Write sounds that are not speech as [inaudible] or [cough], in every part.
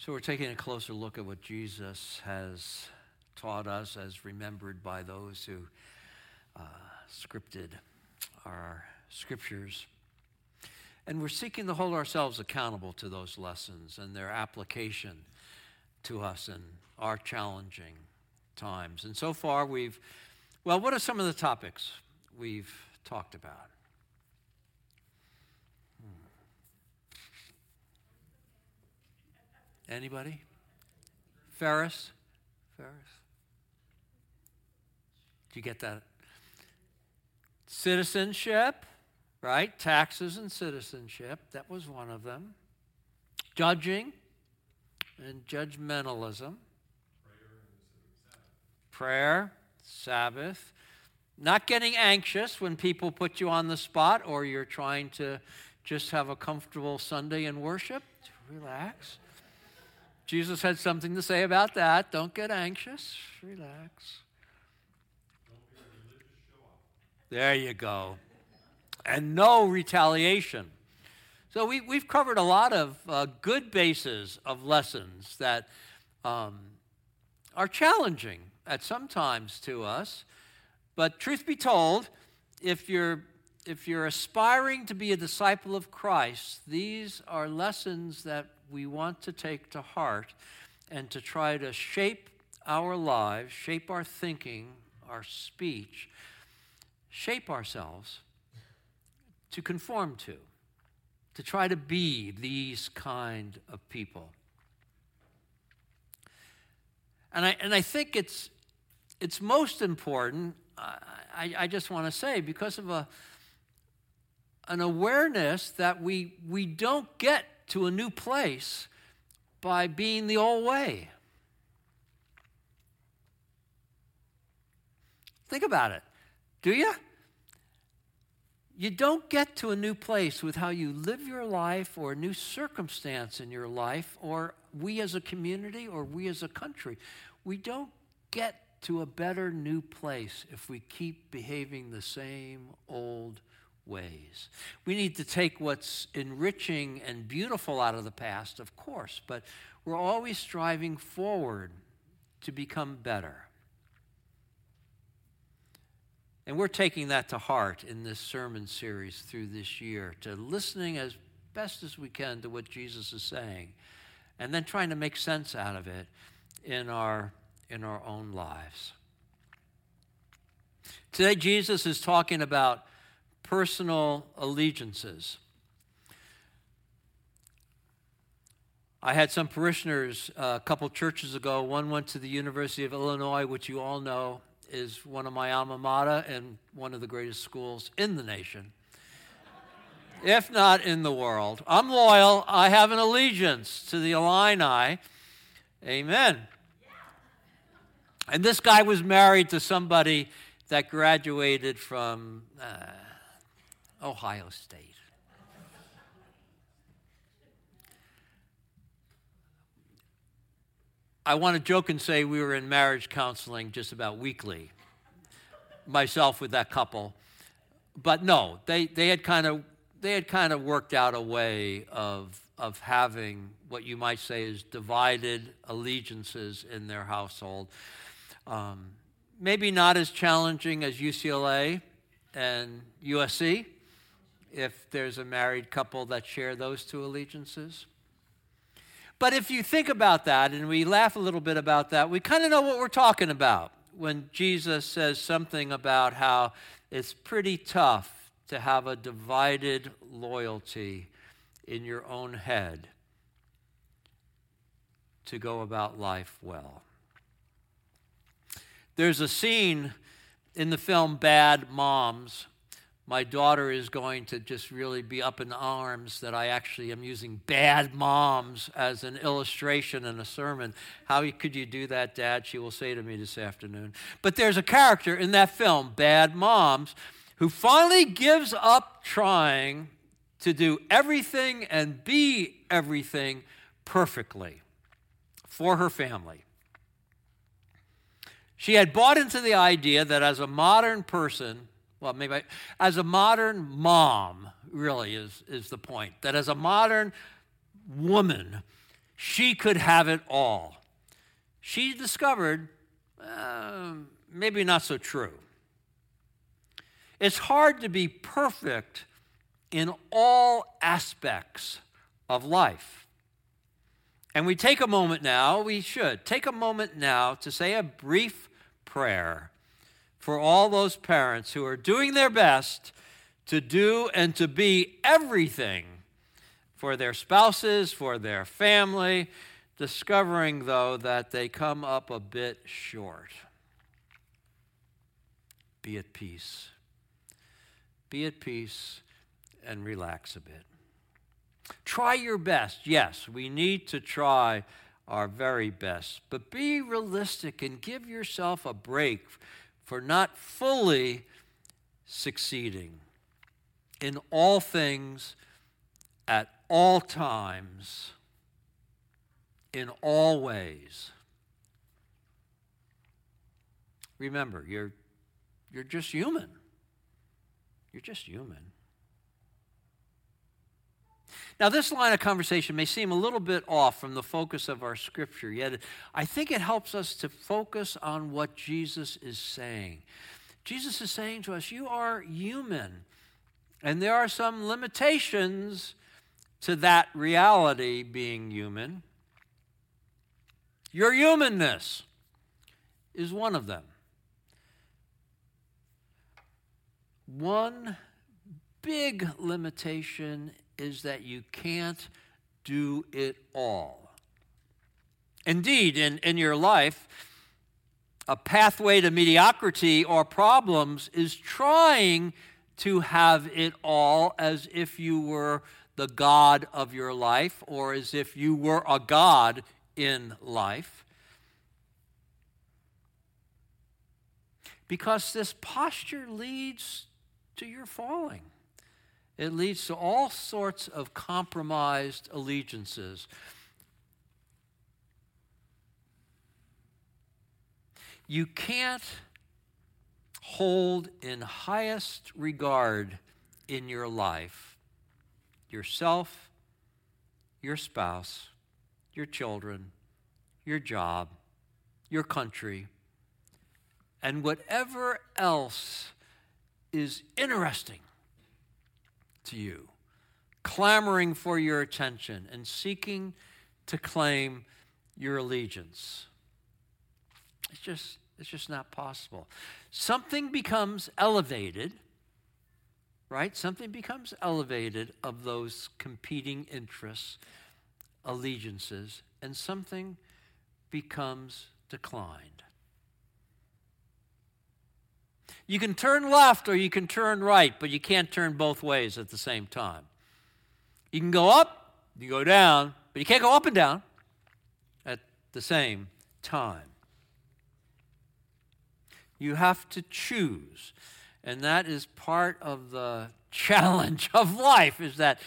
So we're taking a closer look at what Jesus has taught us as remembered by those who uh, scripted our scriptures. And we're seeking to hold ourselves accountable to those lessons and their application to us in our challenging times. And so far, we've, well, what are some of the topics we've talked about? Anybody? Ferris? Ferris? Did you get that? Citizenship, right? Taxes and citizenship. That was one of them. Judging and judgmentalism. Prayer, Sabbath. Not getting anxious when people put you on the spot or you're trying to just have a comfortable Sunday in worship. Relax. Jesus had something to say about that. Don't get anxious. Relax. There you go. And no retaliation. So we, we've covered a lot of uh, good bases of lessons that um, are challenging at some times to us. But truth be told, if you're if you're aspiring to be a disciple of Christ, these are lessons that we want to take to heart and to try to shape our lives, shape our thinking, our speech, shape ourselves to conform to, to try to be these kind of people. And I, and I think it's, it's most important, I, I just want to say, because of a, an awareness that we, we don't get to a new place by being the old way. Think about it. Do you? You don't get to a new place with how you live your life or a new circumstance in your life, or we as a community or we as a country. We don't get to a better new place if we keep behaving the same old ways. We need to take what's enriching and beautiful out of the past, of course, but we're always striving forward to become better. And we're taking that to heart in this sermon series through this year, to listening as best as we can to what Jesus is saying, and then trying to make sense out of it in our, in our own lives. Today, Jesus is talking about personal allegiances. I had some parishioners uh, a couple churches ago. One went to the University of Illinois, which you all know is one of my alma mater and one of the greatest schools in the nation, [laughs] if not in the world. I'm loyal. I have an allegiance to the Illini. Amen. And this guy was married to somebody that graduated from. Uh, Ohio State. I want to joke and say we were in marriage counseling just about weekly, myself with that couple. But no, they, they had kind of they had kind of worked out a way of of having what you might say is divided allegiances in their household. Um, maybe not as challenging as UCLA and USC, if there's a married couple that share those two allegiances. But if you think about that and we laugh a little bit about that, we kind of know what we're talking about when Jesus says something about how it's pretty tough to have a divided loyalty in your own head to go about life well. There's a scene in the film Bad Moms my daughter is going to just really be up in arms that I actually am using bad moms as an illustration in a sermon. How could you do that, Dad? She will say to me this afternoon. But there's a character in that film, Bad Moms, who finally gives up trying to do everything and be everything perfectly for her family. She had bought into the idea that as a modern person, well, maybe I, as a modern mom, really is, is the point. That as a modern woman, she could have it all. She discovered uh, maybe not so true. It's hard to be perfect in all aspects of life. And we take a moment now, we should take a moment now to say a brief prayer for all those parents who are doing their best to do and to be everything for their spouses, for their family, discovering, though, that they come up a bit short. Be at peace. Be at peace and relax a bit. Try your best. Yes, we need to try our very best, but be realistic and give yourself a break for not fully succeeding in all things at all times in all ways. Remember, you're, you're just human. You're just human. Now, this line of conversation may seem a little bit off from the focus of our scripture, yet I think it helps us to focus on what Jesus is saying. Jesus is saying to us, You are human, and there are some limitations to that reality being human. Your humanness is one of them. One big limitation is that you can't do it all. Indeed, in, in your life, a pathway to mediocrity or problems is trying to have it all as if you were the God of your life or as if you were a God in life. Because this posture leads to your falling. It leads to all sorts of compromised allegiances. You can't hold in highest regard in your life yourself, your spouse, your children, your job, your country, and whatever else is interesting to you, clamoring for your attention and seeking to claim your allegiance. It's just, it's just not possible. Something becomes elevated, right? Something becomes elevated of those competing interests allegiances, and something becomes declined. You can turn left or you can turn right, but you can't turn both ways at the same time. You can go up, you go down, but you can't go up and down at the same time. You have to choose. And that is part of the [laughs] challenge of life is that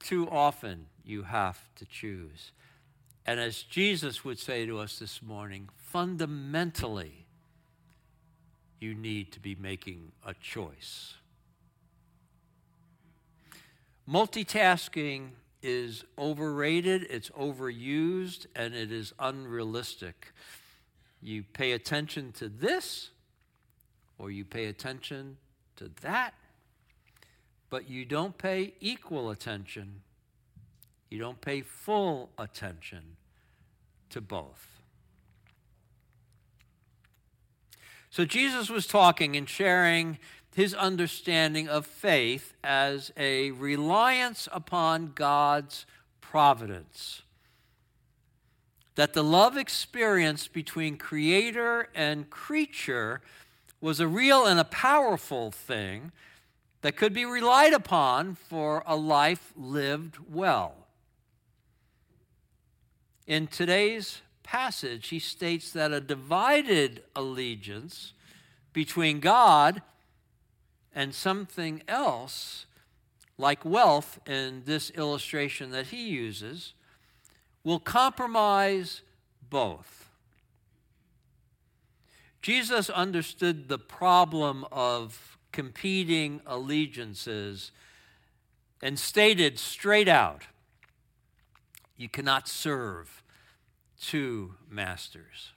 too often you have to choose. And as Jesus would say to us this morning, fundamentally, you need to be making a choice. Multitasking is overrated, it's overused, and it is unrealistic. You pay attention to this, or you pay attention to that, but you don't pay equal attention you don't pay full attention to both. So Jesus was talking and sharing his understanding of faith as a reliance upon God's providence. That the love experience between creator and creature was a real and a powerful thing that could be relied upon for a life lived well. In today's passage, he states that a divided allegiance between God and something else, like wealth in this illustration that he uses, will compromise both. Jesus understood the problem of competing allegiances and stated straight out You cannot serve two masters.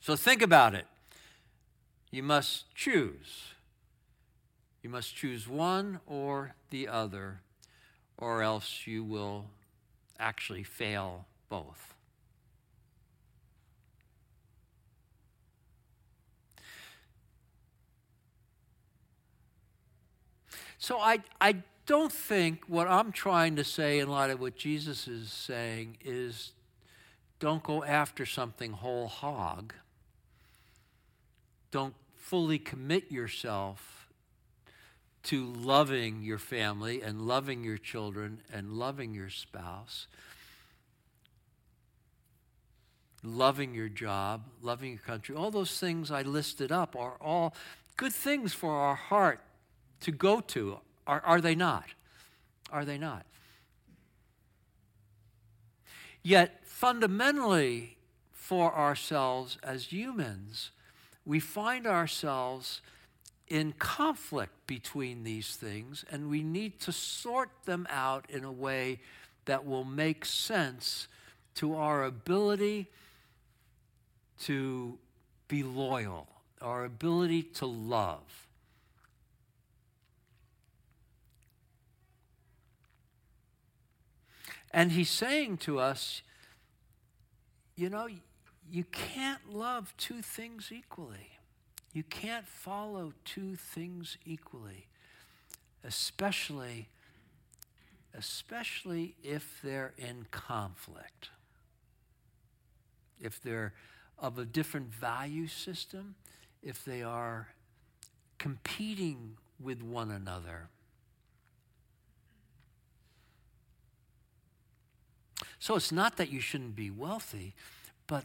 So think about it. You must choose. You must choose one or the other, or else you will actually fail both. So I, I don't think what I'm trying to say in light of what Jesus is saying is don't go after something whole hog. Don't fully commit yourself to loving your family and loving your children and loving your spouse, loving your job, loving your country. All those things I listed up are all good things for our heart to go to, are, are they not? Are they not? Yet, fundamentally, for ourselves as humans, we find ourselves in conflict between these things, and we need to sort them out in a way that will make sense to our ability to be loyal, our ability to love. And he's saying to us, you know, you can't love two things equally. You can't follow two things equally, especially especially if they're in conflict. If they're of a different value system, if they are competing with one another. So it's not that you shouldn't be wealthy, but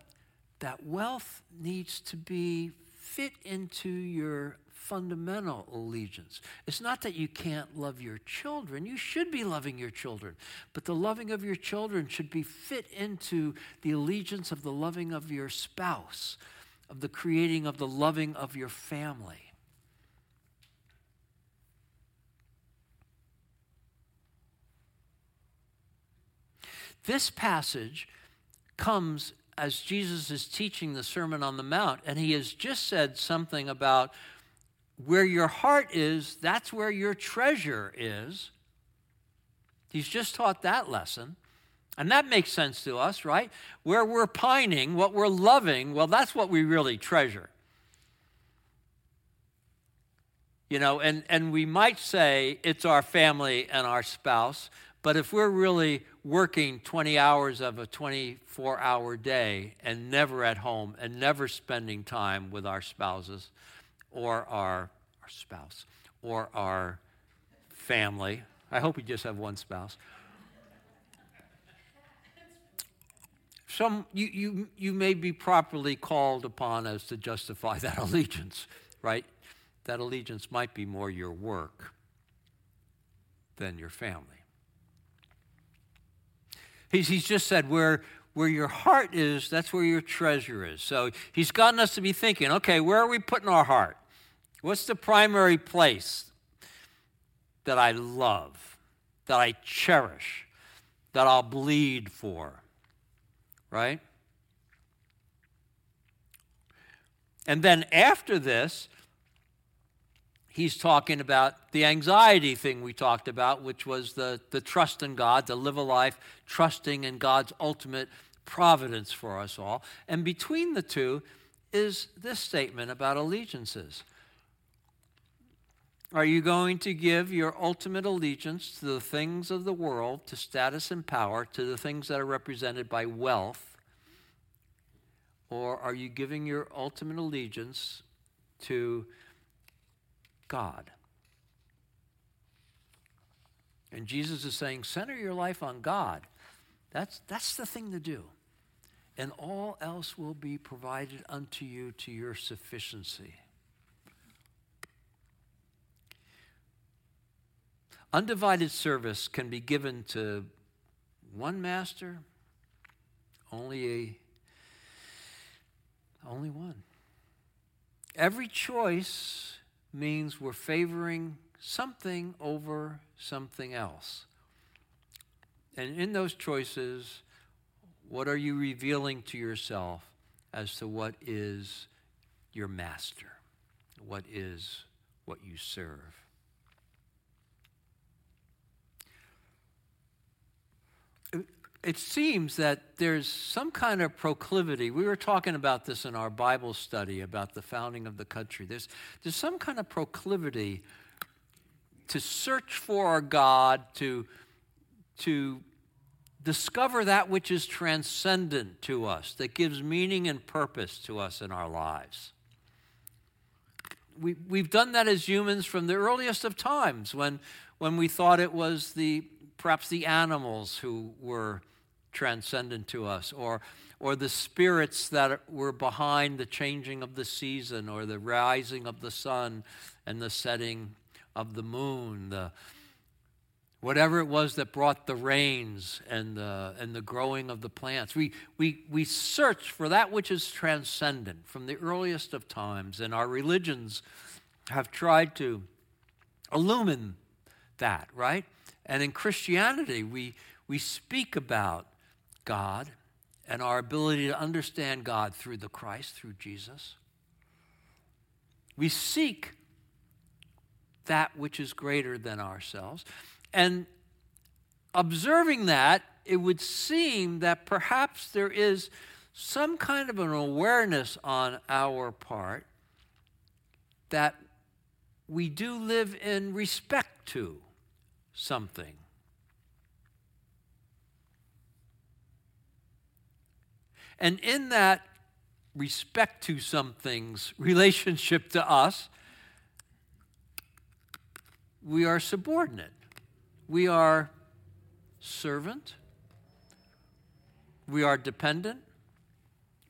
that wealth needs to be fit into your fundamental allegiance. It's not that you can't love your children. You should be loving your children. But the loving of your children should be fit into the allegiance of the loving of your spouse, of the creating of the loving of your family. This passage comes as Jesus is teaching the Sermon on the Mount, and he has just said something about where your heart is, that's where your treasure is. He's just taught that lesson. And that makes sense to us, right? Where we're pining, what we're loving, well, that's what we really treasure. You know, and, and we might say it's our family and our spouse, but if we're really working 20 hours of a 24 hour day and never at home and never spending time with our spouses or our, our spouse or our family, I hope we just have one spouse. Some, you, you, you may be properly called upon as to justify [laughs] that allegiance, right? That allegiance might be more your work than your family. He's, he's just said, where, where your heart is, that's where your treasure is. So he's gotten us to be thinking, okay, where are we putting our heart? What's the primary place that I love, that I cherish, that I'll bleed for? Right? And then after this, he's talking about the anxiety thing we talked about, which was the, the trust in God, to live a life trusting in God's ultimate providence for us all. And between the two is this statement about allegiances. Are you going to give your ultimate allegiance to the things of the world, to status and power, to the things that are represented by wealth? Or are you giving your ultimate allegiance to God. And Jesus is saying, center your life on God. That's, that's the thing to do. And all else will be provided unto you to your sufficiency. Undivided service can be given to one master, only a only one. Every choice means we're favoring something over something else. And in those choices, what are you revealing to yourself as to what is your master? What is what you serve? It seems that there's some kind of proclivity. We were talking about this in our Bible study about the founding of the country. There's, there's some kind of proclivity to search for our God, to, to discover that which is transcendent to us, that gives meaning and purpose to us in our lives. We, we've done that as humans from the earliest of times when, when we thought it was the perhaps the animals who were transcendent to us, or, or the spirits that were behind the changing of the season, or the rising of the sun and the setting of the moon, the, whatever it was that brought the rains and the, and the growing of the plants. We, we, we search for that which is transcendent from the earliest of times, and our religions have tried to illumine that, right? And in Christianity, we, we speak about God and our ability to understand God through the Christ, through Jesus. We seek that which is greater than ourselves. And observing that, it would seem that perhaps there is some kind of an awareness on our part that we do live in respect to something. And in that respect to something's [laughs] relationship to us, we are subordinate. We are servant. We are dependent.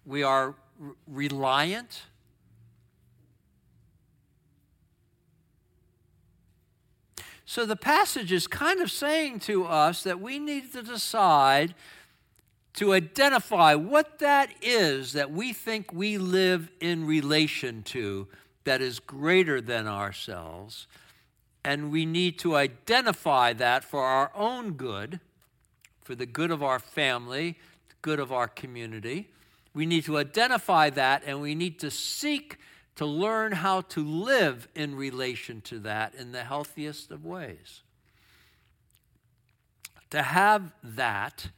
We are reliant. So the passage is kind of saying to us that we need to decide to identify what that is that we think we live in relation to that is greater than ourselves. And we need to identify that for our own good, for the good of our family, the good of our community. We need to identify that and we need to seek to learn how to live in relation to that in the healthiest of ways. To have that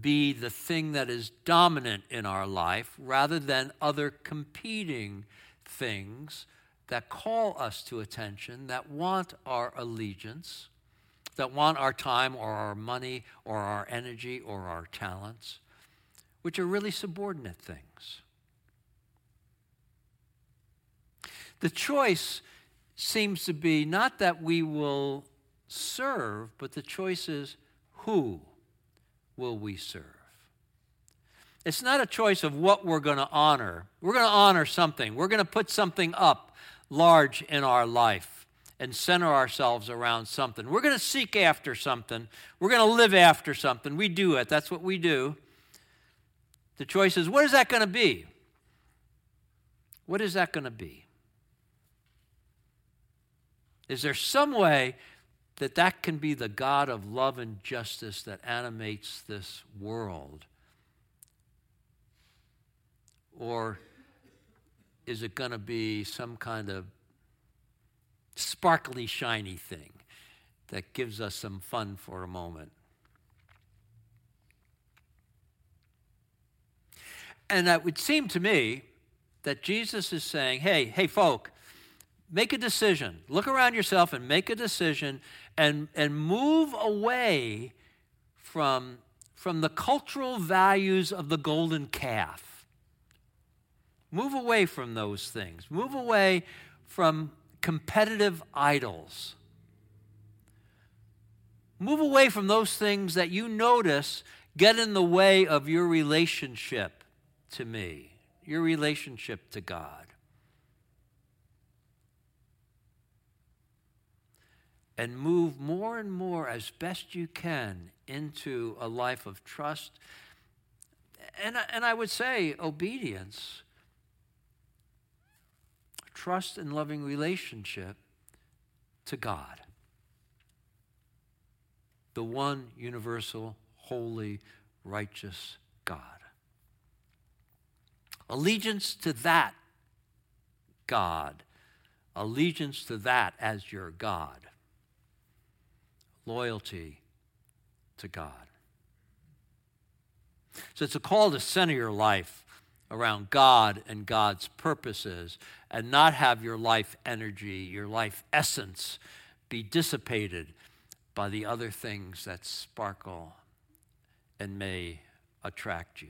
be the thing that is dominant in our life rather than other competing things that call us to attention, that want our allegiance, that want our time or our money or our energy or our talents, which are really subordinate things. The choice seems to be not that we will serve, but the choice is who will we serve? It's not a choice of what we're going to honor. We're going to honor something. We're going to put something up large in our life and center ourselves around something. We're going to seek after something. We're going to live after something. We do it. That's what we do. The choice is what is that going to be? What is that going to be? Is there some way that that can be the God of love and justice that animates this world? Or is it going to be some kind of sparkly, shiny thing that gives us some fun for a moment? And it would seem to me that Jesus is saying, hey, hey, folk, make a decision. Look around yourself and make a decision and, and move away from, from the cultural values of the golden calf. Move away from those things. Move away from competitive idols. Move away from those things that you notice get in the way of your relationship to me, your relationship to God. And move more and more as best you can into a life of trust. And, and I would say obedience, trust and loving relationship to God. the one universal, holy, righteous God. Allegiance to that God, allegiance to that as your God, loyalty to God. So it's a call to center your life around God and God's purposes and not have your life energy, your life essence be dissipated by the other things that sparkle and may attract you.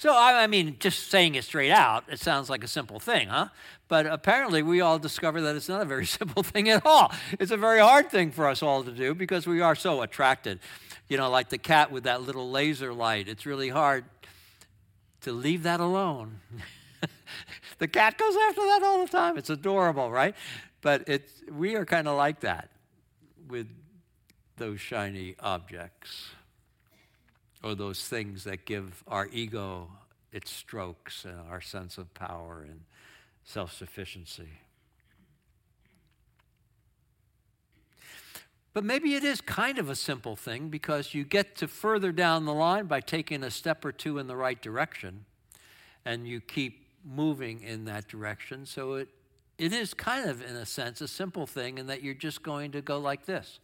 So, I mean, just saying it straight out, it sounds like a simple thing, huh? But apparently, we all discover that it's not a very [laughs] simple thing at all. It's a very hard thing for us all to do because we are so attracted. You know, like the cat with that little laser light. It's really hard to leave that alone. [laughs] the cat goes after that all the time. It's adorable, right? But it's, we are kind of like that with those shiny objects or those things that give our ego its strokes and our sense of power and self sufficiency. But maybe it is kind of a simple thing because you get to further down the line by taking a step or two in the right direction and you keep moving in that direction. So it, it is kind of, in a sense, a simple thing in that you're just going to go like this.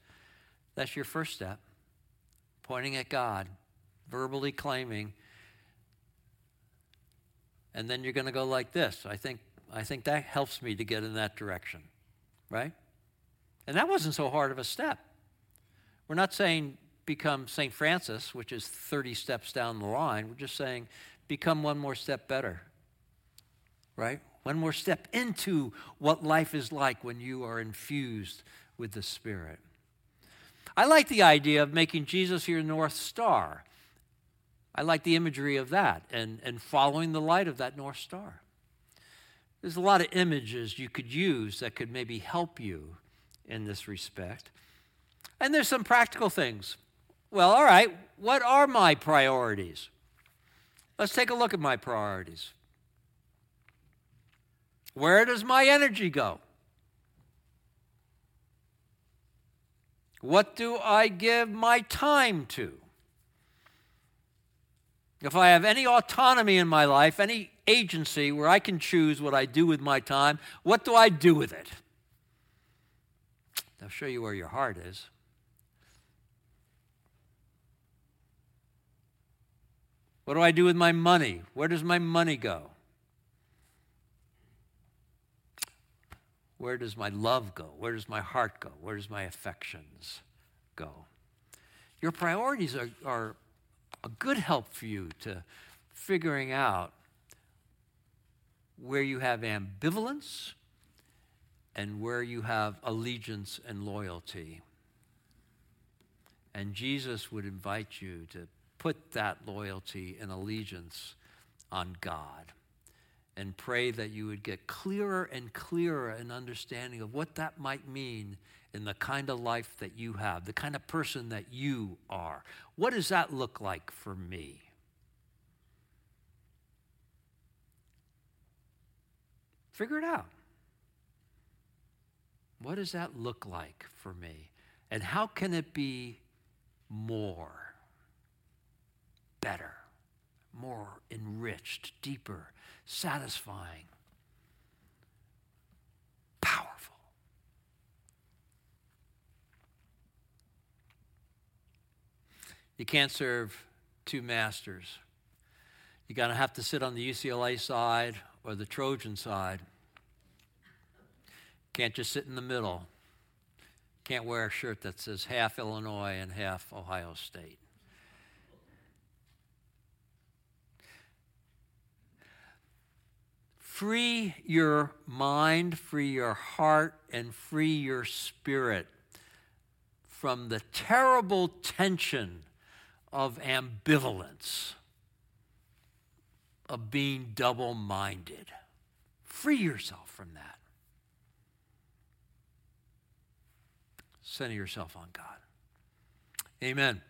That's your first step, pointing at God verbally claiming, and then you're going to go like this. I think, I think that helps me to get in that direction, right? And that wasn't so hard of a step. We're not saying become St. Francis, which is 30 steps down the line. We're just saying become one more step better, right? One more step into what life is like when you are infused with the Spirit. I like the idea of making Jesus your North Star. I like the imagery of that and, and following the light of that North Star. There's a lot of images you could use that could maybe help you in this respect. And there's some practical things. Well, all right, what are my priorities? Let's take a look at my priorities. Where does my energy go? What do I give my time to? If I have any autonomy in my life, any agency where I can choose what I do with my time, what do I do with it? I'll show you where your heart is. What do I do with my money? Where does my money go? Where does my love go? Where does my heart go? Where does my affections go? Your priorities are, are a good help for you to figuring out where you have ambivalence and where you have allegiance and loyalty. And Jesus would invite you to put that loyalty and allegiance on God and pray that you would get clearer and clearer an understanding of what that might mean in the kind of life that you have, the kind of person that you are. What does that look like for me? Figure it out. What does that look like for me? And how can it be more, better, more enriched, deeper, satisfying, powerful? You can't serve two masters. You're going to have to sit on the UCLA side or the Trojan side. Can't just sit in the middle. Can't wear a shirt that says half Illinois and half Ohio State. Free your mind, free your heart, and free your spirit from the terrible tension of ambivalence, of being double minded. Free yourself from that. Center yourself on God. Amen.